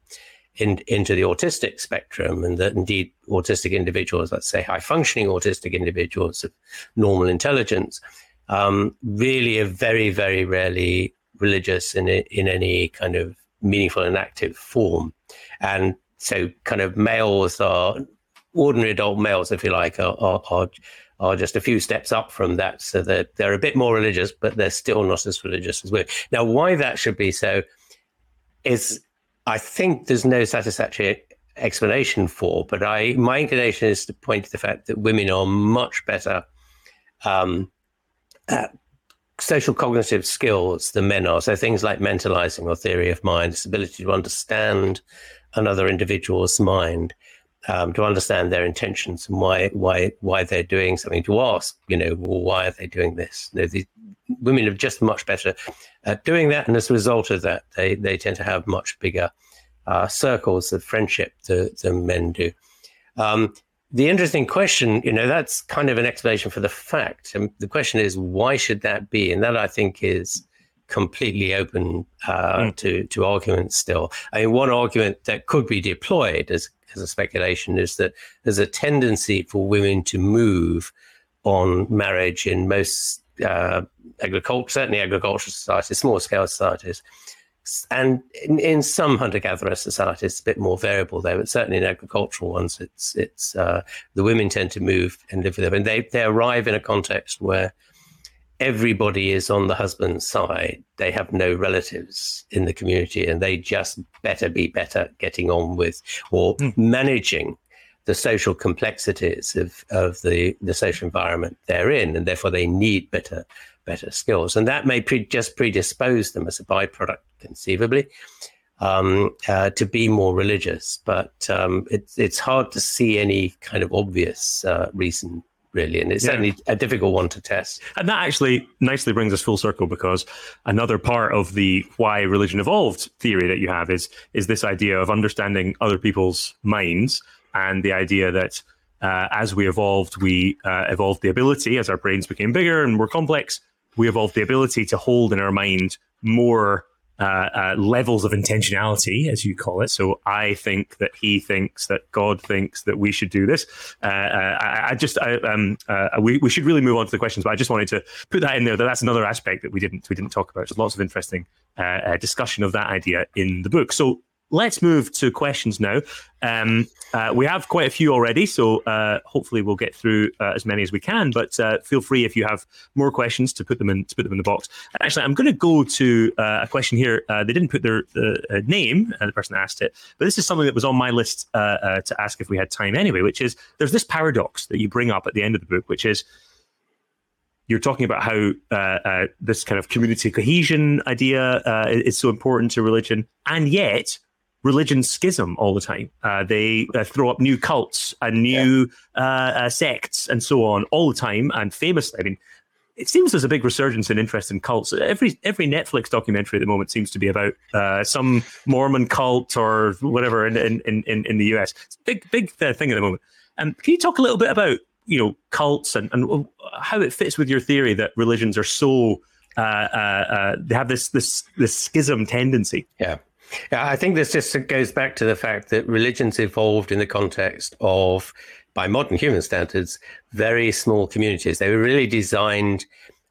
in, into the autistic spectrum, and that indeed autistic individuals, let's say high functioning autistic individuals of normal intelligence, um, really are very, very rarely religious in in any kind of meaningful and active form, and so kind of males are ordinary adult males, if you like, are, are, are, are just a few steps up from that. So they're, they're a bit more religious, but they're still not as religious as we're. Now, why that should be so is, I think there's no satisfactory explanation for, but I my inclination is to point to the fact that women are much better um, at social cognitive skills than men are. So things like mentalizing or theory of mind, this ability to understand another individual's mind, um, to understand their intentions and why why why they're doing something. To ask, you know, well, why are they doing this? You know, these women are just much better at doing that, and as a result of that, they they tend to have much bigger uh, circles of friendship to, than men do. Um, the interesting question, you know, that's kind of an explanation for the fact. And the question is, why should that be? And that I think is completely open uh, mm. to to arguments still. I mean, one argument that could be deployed as as a speculation is that there's a tendency for women to move on marriage in most uh, agriculture, certainly agricultural societies, small scale societies, and in, in some hunter-gatherer societies, it's a bit more variable there, but certainly in agricultural ones, it's it's uh, the women tend to move and live with them, and they they arrive in a context where everybody is on the husband's side. They have no relatives in the community, and they just better be better getting on with or mm. managing the social complexities of, of the, the social environment they're in, and therefore they need better better skills. And that may pre- just predispose them as a byproduct, conceivably, um, uh, to be more religious. But um, it's it's hard to see any kind of obvious uh, reason. Really, and it's yeah. certainly a difficult one to test. And that actually nicely brings us full circle because another part of the why religion evolved theory that you have is is this idea of understanding other people's minds and the idea that uh, as we evolved, we uh, evolved the ability as our brains became bigger and more complex we evolved the ability to hold in our mind more uh, uh, levels of intentionality, as you call it. So I think that he thinks that God thinks that we should do this. Uh, uh I, I, just, I, um, we, we should really move on to the questions, but I just wanted to put that in there. That that's another aspect that we didn't we didn't talk about. There's lots of interesting discussion of that idea in the book. So let's move to questions now. Um, uh, we have quite a few already, so uh, hopefully we'll get through uh, as many as we can. But uh, feel free if you have more questions to put them in to put them in the box. Actually, I'm going to go to uh, a question here. Uh, they didn't put their name, the person asked it, but this is something that was on my list to ask if we had time anyway. Which is there's this paradox that you bring up at the end of the book, which is you're talking about how uh, uh, this kind of community cohesion idea uh, is so important to religion, and yet religion schism all the time. Uh, they uh, throw up new cults and new yeah. uh, uh sects and so on all the time. And famously, I mean, it seems there's a big resurgence in interest in cults. Every every Netflix documentary at the moment seems to be about uh, some Mormon cult or whatever in in in, in the US. It's a big big uh, thing at the moment. And um, can you talk a little bit about you know cults and, and how it fits with your theory that religions are so they have this this this schism tendency? Yeah. Yeah, I think this just goes back to the fact that religions evolved in the context of, by modern human standards, very small communities. They were really designed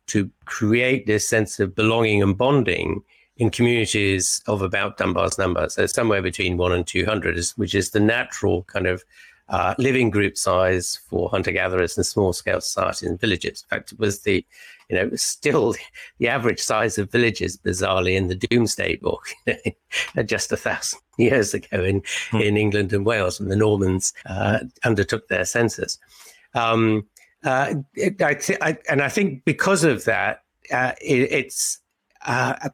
to create this sense of belonging and bonding in communities of about Dunbar's number. So somewhere between one and 200, which is the natural kind of uh, living group size for hunter gatherers and small scale societies and villages. In fact, it was the you know, still [laughs] the average size of villages, bizarrely, in the Domesday Book, [laughs] just a thousand [laughs] years ago in, hmm. in England and Wales, when the Normans uh, undertook their census. Um, uh, it, I th- I, and I think because of that, uh, it, it's uh,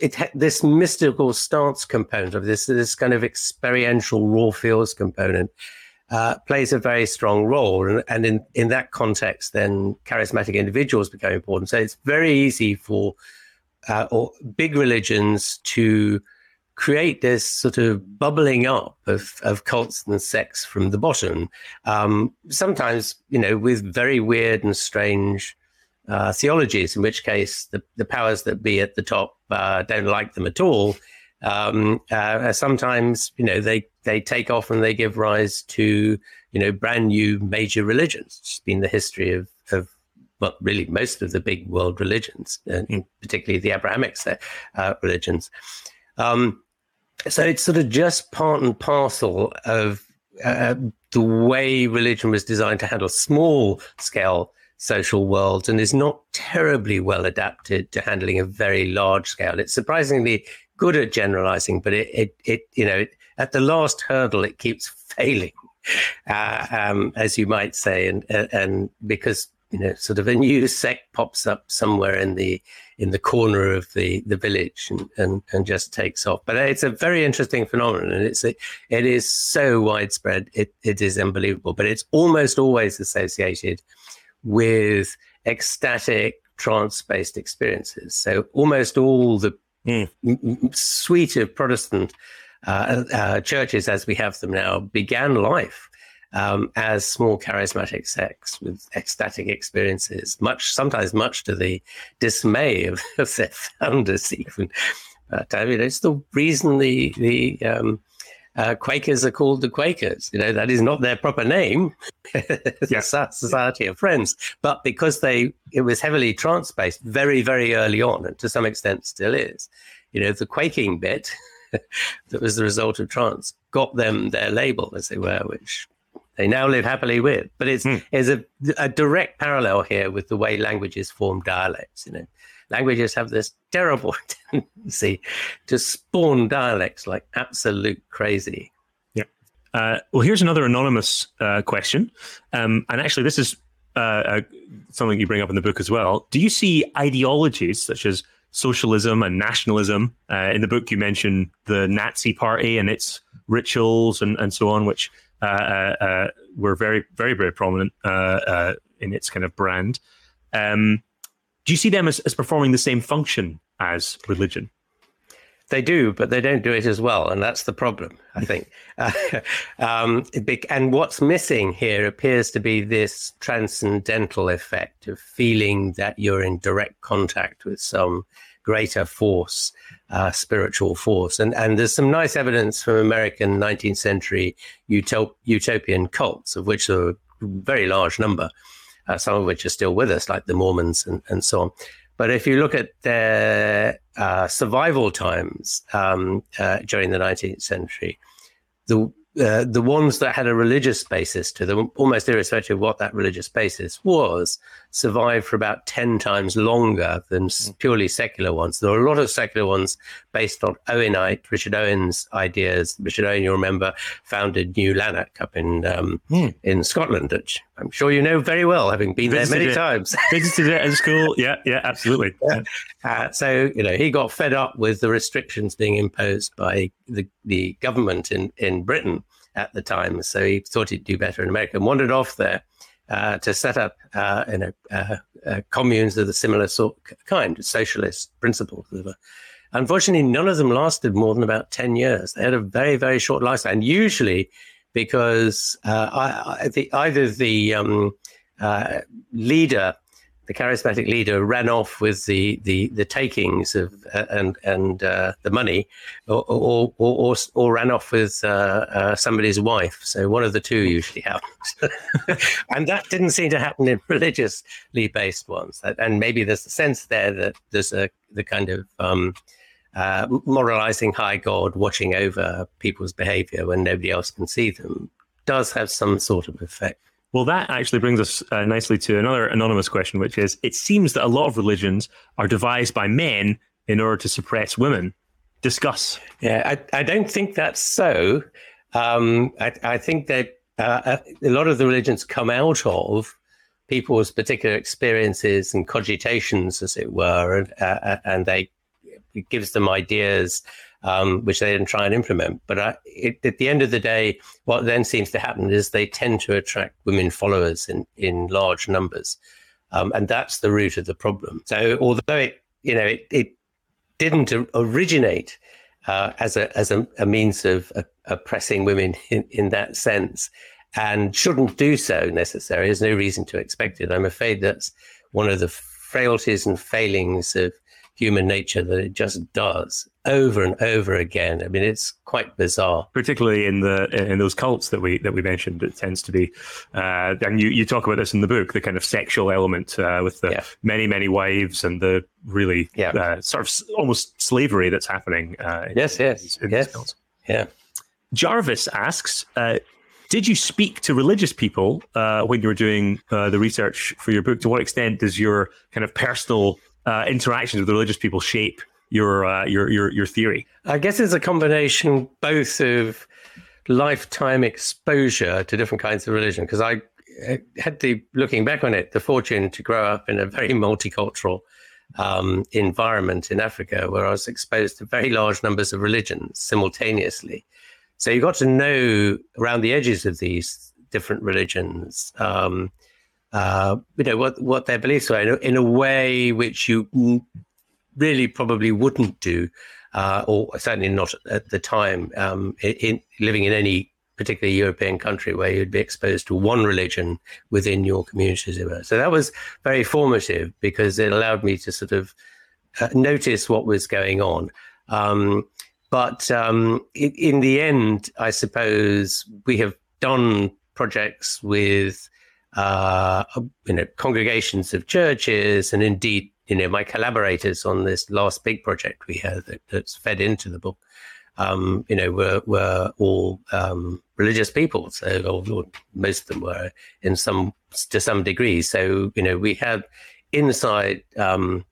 it this mystical stance component of this this kind of experiential raw feels component uh, plays a very strong role. And, and in, in that context, then charismatic individuals become important. So it's very easy for uh, or big religions to create this sort of bubbling up of, of cults and sects from the bottom. Um, sometimes, you know, with very weird and strange uh, theologies, in which case the, the powers that be at the top uh, don't like them at all um, uh, sometimes you know they they take off and they give rise to you know brand new major religions. It's been the history of of well, really most of the big world religions, and uh, particularly the Abrahamic uh, religions. Um, so it's sort of just part and parcel of uh, the way religion was designed to handle small scale social worlds and is not terribly well adapted to handling a very large scale. It's surprisingly good at generalizing, but it, it, it you know, at the last hurdle, it keeps failing, [laughs] uh, um, as you might say, and and because you know, sort of a new sect pops up somewhere in the in the corner of the the village and and, and just takes off. But it's a very interesting phenomenon, and it's a, it is so widespread. It it is unbelievable, but it's almost always associated with ecstatic trance-based experiences. So almost all the mm. suite of Protestant uh, uh, churches as we have them now began life um, as small charismatic sects with ecstatic experiences, much sometimes much to the dismay of, [laughs] of their founders, even. But I mean, it's the reason the the um, uh, Quakers are called the Quakers. You know, that is not their proper name, [laughs] the Society of Friends, but because they it was heavily trance based very, very early on, and to some extent still is. You know, the quaking bit [laughs] that was the result of trance got them their label, as they were, which they now live happily with. But it's mm. there's a, a direct parallel here with the way languages form dialects. You know, languages have this terrible [laughs] tendency to spawn dialects like absolute crazy. Yeah. Uh, well, here's another anonymous uh, question, um, and actually, this is uh, something you bring up in the book as well. Do you see ideologies such as socialism and nationalism? Uh, in the book, you mention the Nazi Party and its rituals and, and so on, which uh, uh, were very, very, very prominent in its kind of brand. Um, do you see them as, as performing the same function as religion? They do, but they don't do it as well, and that's the problem, I [laughs] think. [laughs] um, and what's missing here appears to be this transcendental effect of feeling that you're in direct contact with some greater force, uh, spiritual force. And and there's some nice evidence from American 19th century utop- utopian cults, of which there are a very large number, uh, some of which are still with us, like the Mormons and, and so on. But if you look at their uh, survival times um, uh, during the 19th century, the uh, the ones that had a religious basis to them, almost irrespective of what that religious basis was, survived for about 10 times longer than mm. purely secular ones. There are a lot of secular ones based on Owenite, Richard Owen's ideas. Richard Owen, you'll remember, founded New Lanark up in um, mm. in Scotland, which I'm sure you know very well, having been Visited there many it. times. [laughs] Visited it at school. Yeah, yeah, absolutely. [laughs] Yeah. Uh, so, you know, he got fed up with the restrictions being imposed by the, the government in, in Britain at the time. So he thought he'd do better in America and wandered off there uh, to set up uh, you know, uh, uh communes of a similar sort kind, socialist principles. Unfortunately, none of them lasted more than about 10 years. They had a very, very short lifespan, and usually because uh, I, I, the, either the um, uh, leader the charismatic leader ran off with the the, the takings of uh, and and uh, the money, or or, or or, ran off with uh, uh somebody's wife. So one of the two usually [laughs] happens, [laughs] and that didn't seem to happen in [laughs] religiously based ones. And maybe there's a sense there that there's a the kind of um, uh, moralizing high God watching over people's behavior when nobody else can see them does have some sort of effect. Well, that actually brings us uh, nicely to another anonymous question, which is it seems that a lot of religions are devised by men in order to suppress women. Discuss. Yeah, I, I don't think that's so. Um, I, I, think that uh, a lot of the religions come out of people's particular experiences and cogitations, as it were, and, uh, uh and they it gives them ideas um, which they didn't try and implement. But I, it, at the end of the day, what then seems to happen is they tend to attract women followers in, in large numbers. Um, and that's the root of the problem. So although it, you know, it, it didn't originate uh, as a as a, a means of uh, oppressing women [laughs] in, in that sense, and shouldn't do so necessarily. There's no reason to expect it. I'm afraid that's one of the frailties and failings of human nature that it just does over and over again. I mean, it's quite bizarre. Particularly in the in those cults that we that we mentioned, it tends to be, uh, and you you talk about this in the book, the kind of sexual element uh, with the yeah. many many wives and the really yeah. uh, sort of almost slavery that's happening. Uh, in, yes, yes, in, yes, yeah. Jarvis asks. Uh, did you speak to religious people uh, when you were doing uh, the research for your book? To what extent does your kind of personal uh, interactions with religious people shape your uh, your your your theory? I guess it's a combination both of lifetime exposure to different kinds of religion because I had the looking back on it the fortune to grow up in a very multicultural um, environment in Africa where I was exposed to very large numbers of religions simultaneously. So you got to know around the edges of these different religions, um, uh, you know, what, what their beliefs were in a, in a way which you really probably wouldn't do, uh, or certainly not at the time, um, in, in, living in any particular European country where you'd be exposed to one religion within your community. So that was very formative because it allowed me to sort of uh, notice what was going on. Um, but um, in, in the end, I suppose we have done projects with uh, you know congregations of churches, and indeed, you know, my collaborators on this last big project we had that, that's fed into the book um, you know, were were all um, religious people. So, or, most of them were in some to some degree. So, you know, we had inside um,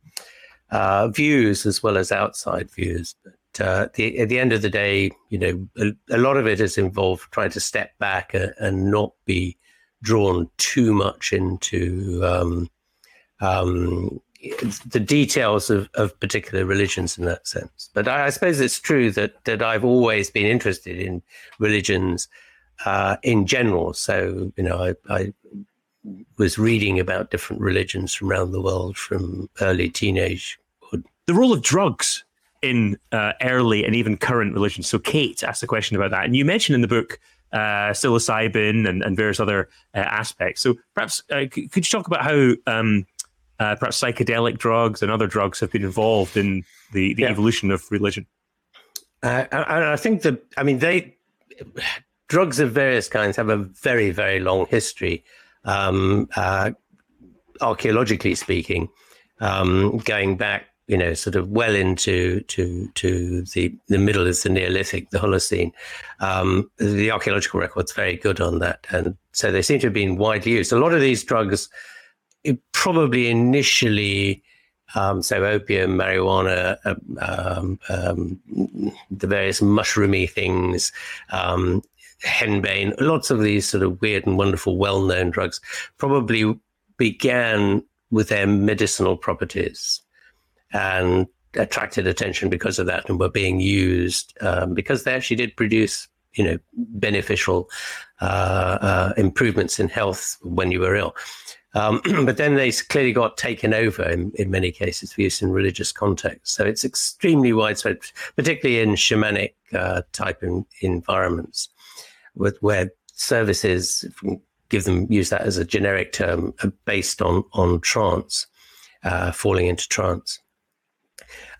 uh, views as well as outside views. But uh, the, at the end of the day, you know, a, a, lot of it is involved trying to step back and, and not be drawn too much into um, um, the details of, of particular religions in that sense. But I, I, suppose it's true that that I've always been interested in religions uh, in general. So you know, I, I, was reading about different religions from around the world from early teenagehood. The role of drugs in uh, early and even current religions. So Kate asked a question about that, and you mentioned in the book uh, psilocybin and, and various other uh, aspects. So perhaps uh, could you talk about how um, uh, perhaps psychedelic drugs and other drugs have been involved in the, the yeah. evolution of religion. Uh, I, I think that, I mean, they, drugs of various kinds have a very, very long history, um, uh, archaeologically speaking, um, going back, you know, sort of well into to to the the middle of the Neolithic, the Holocene. Um, the archaeological record's very good on that, and so they seem to have been widely used. A lot of these drugs probably initially, um, so opium, marijuana, um, um, the various mushroomy things, um, henbane, lots of these sort of weird and wonderful, well-known drugs, probably began with their medicinal properties and attracted attention because of that and were being used um, because they actually did produce you know beneficial uh, uh, improvements in health when you were ill um, [clears throat] but then they clearly got taken over in, in many cases for use in religious contexts. So it's extremely widespread, particularly in shamanic uh, type in, environments, with where services, give them use that as a generic term, based on on trance, uh, falling into trance.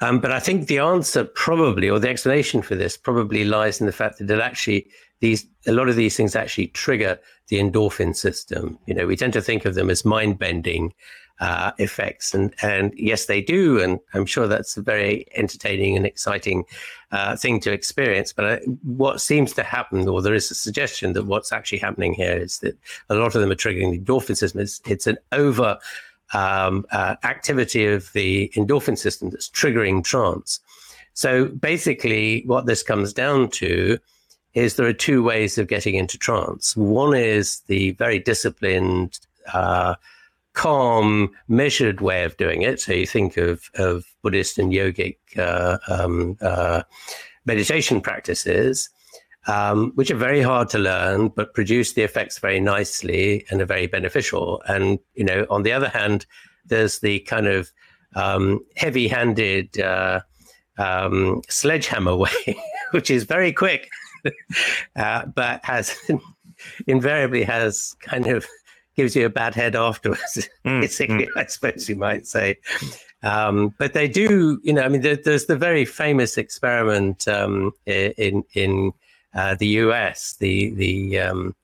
Um, but I think the answer probably, or the explanation for this, probably lies in the fact that it actually these a lot of these things actually trigger the endorphin system. You know, we tend to think of them as mind bending uh, effects, and and yes, they do, and I'm sure that's a very entertaining and exciting uh, thing to experience. But uh, what seems to happen, or there is a suggestion that what's actually happening here is that a lot of them are triggering the endorphin system. It's, it's an over um, uh, activity of the endorphin system that's triggering trance. So basically, what this comes down to is there are two ways of getting into trance. One is the very disciplined, uh, calm, measured way of doing it. So you think of, of Buddhist and yogic uh, um, uh, meditation practices, um, which are very hard to learn, but produce the effects very nicely and are very beneficial. And, you know, on the other hand, there's the kind of um, heavy handed uh, um, sledgehammer [laughs] way, which is very quick [laughs] uh, but has [laughs] invariably has kind of gives you a bad head afterwards. [laughs] Mm, basically, mm. I suppose you might say. Um, but they do, you know. I mean, there, there's the very famous experiment um, in in uh, the U.S. The the um,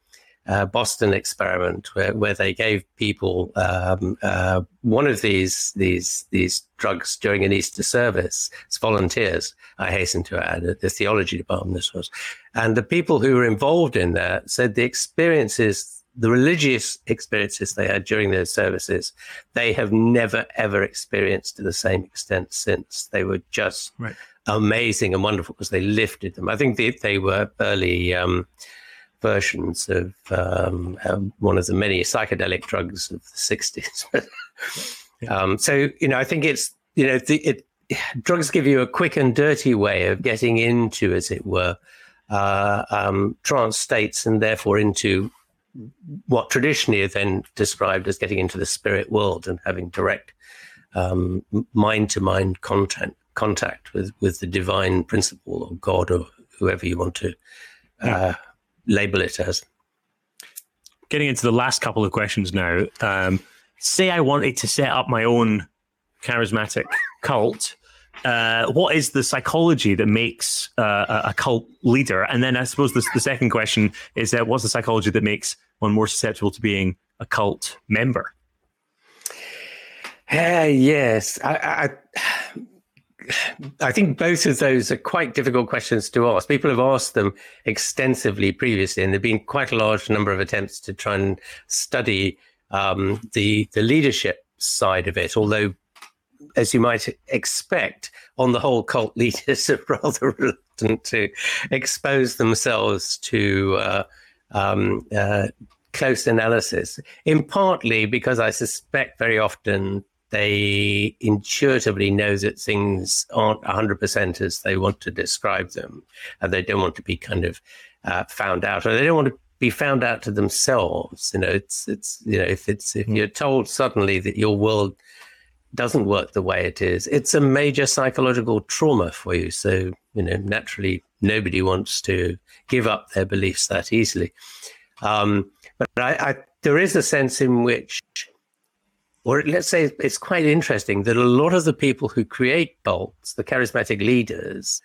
uh, Boston experiment where, where they gave people um, uh, one of these these these drugs during an Easter service. It's volunteers, I hasten to add, at the theology department. This was, and the people who were involved in that said the experiences. The religious experiences they had during those services, they have never ever experienced to the same extent since. They were just right. amazing and wonderful because they lifted them. I think they, they were early um, versions of um, um, one of the many psychedelic drugs of the 60s. [laughs] um, so, you know, I think it's, you know, the, it, drugs give you a quick and dirty way of getting into, as it were, uh, um, trance states and therefore into what traditionally are then described as getting into the spirit world and having direct mind to mind contact contact with, with the divine principle or God or whoever you want to uh, label it as. Getting into the last couple of questions now. Um, say I wanted to set up my own charismatic cult. Uh, what is the psychology that makes uh, a cult leader? And then I suppose the, the second question is uh, what's the psychology that makes one more susceptible to being a cult member? Uh, yes, I, I, I think both of those are quite difficult questions to ask. People have asked them extensively previously, and there have been quite a large number of attempts to try and study um, the the leadership side of it. Although, as you might expect, on the whole, cult [laughs] leaders are rather reluctant to expose themselves to uh, um, uh, close analysis. In partly because I suspect very often they intuitively know that things aren't 100% as they want to describe them. And they don't want to be kind of uh, found out, or they don't want to be found out to themselves. You know, it's, it's, you know, if it's, if hmm. you're told suddenly that your world doesn't work the way it is, it's a major psychological trauma for you. So, you know, naturally, nobody wants to give up their beliefs that easily. Um, but I, I, there is a sense in which or let's say it's quite interesting that a lot of the people who create cults, the charismatic leaders,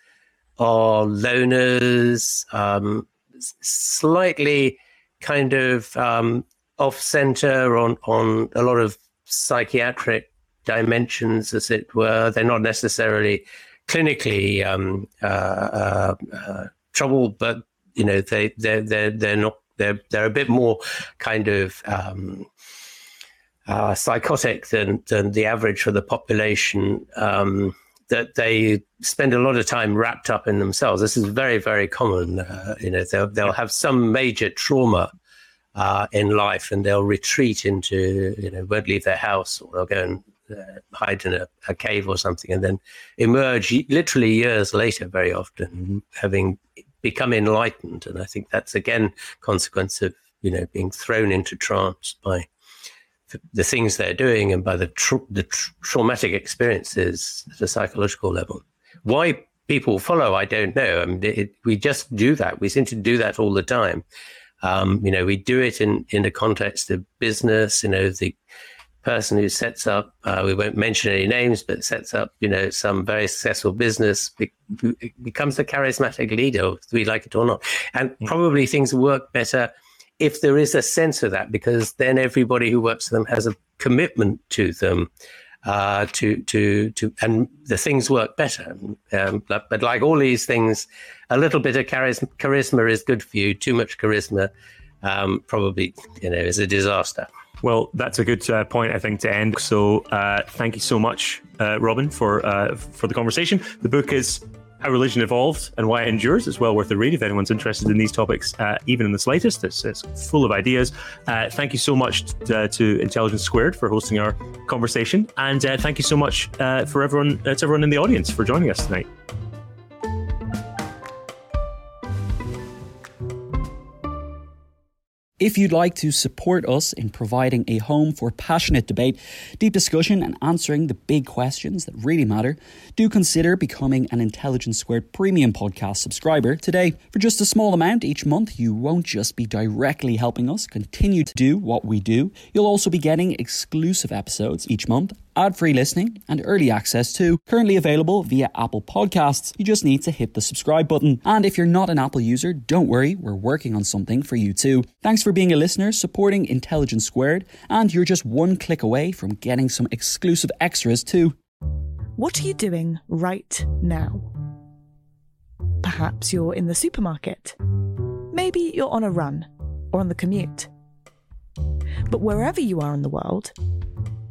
are loners, um, slightly kind of um, off center on, on a lot of psychiatric dimensions, as it were. They're not necessarily clinically um, uh, uh, uh, troubled, but you know they they're they're they're not they're they're a bit more kind of um, uh, psychotic than than the average for the population. Um, that they spend a lot of time wrapped up in themselves. This is very, very common. Uh, you know, they'll, they'll have some major trauma uh, in life, and they'll retreat into, you know, won't leave their house, or they'll go and uh, hide in a, a, cave or something, and then emerge literally years later, very often, having become enlightened. And I think that's again consequence of you know being thrown into trance by the things they're doing and by the tra- the tra- traumatic experiences at a psychological level. Why people follow, I don't know. I mean, it, we just do that. We seem to do that all the time. Um, you know, we do it in in the context of business. You know, the person who sets up, uh, we won't mention any names, but sets up, you know, some very successful business, be- becomes a charismatic leader, whether we like it or not. And mm. probably things work better if there is a sense of that, because then everybody who works for them has a commitment to them. Uh, to to to and the things work better. Um, but, but, like all these things, a little bit of charisma, charisma is good for you. Too much charisma um, probably you know is a disaster. Well, that's a good uh, point, I think, to end. So, uh, thank you so much, uh, Robin, for uh, for the conversation. The book is how religion evolved and why it endures. It's well worth a read if anyone's interested in these topics, uh, even in the slightest. It's, it's full of ideas. Uh, thank you so much to, uh, to, Intelligence Squared for hosting our conversation, and uh, thank you so much uh, for everyone to everyone in the audience for joining us tonight. If you'd like to support us in providing a home for passionate debate, deep discussion, and answering the big questions that really matter, do consider becoming an Intelligence Squared Premium Podcast subscriber today. For just a small amount each month, you won't just be directly helping us continue to do what we do, you'll also be getting exclusive episodes each month ad free listening, and early access too. Currently available via Apple Podcasts. You just need to hit the subscribe button. And if you're not an Apple user, don't worry, we're working on something for you too. Thanks for being a listener, supporting Intelligence Squared, and you're just one click away from getting some exclusive extras too. What are you doing right now? Perhaps you're in the supermarket. Maybe you're on a run or on the commute. But wherever you are in the world,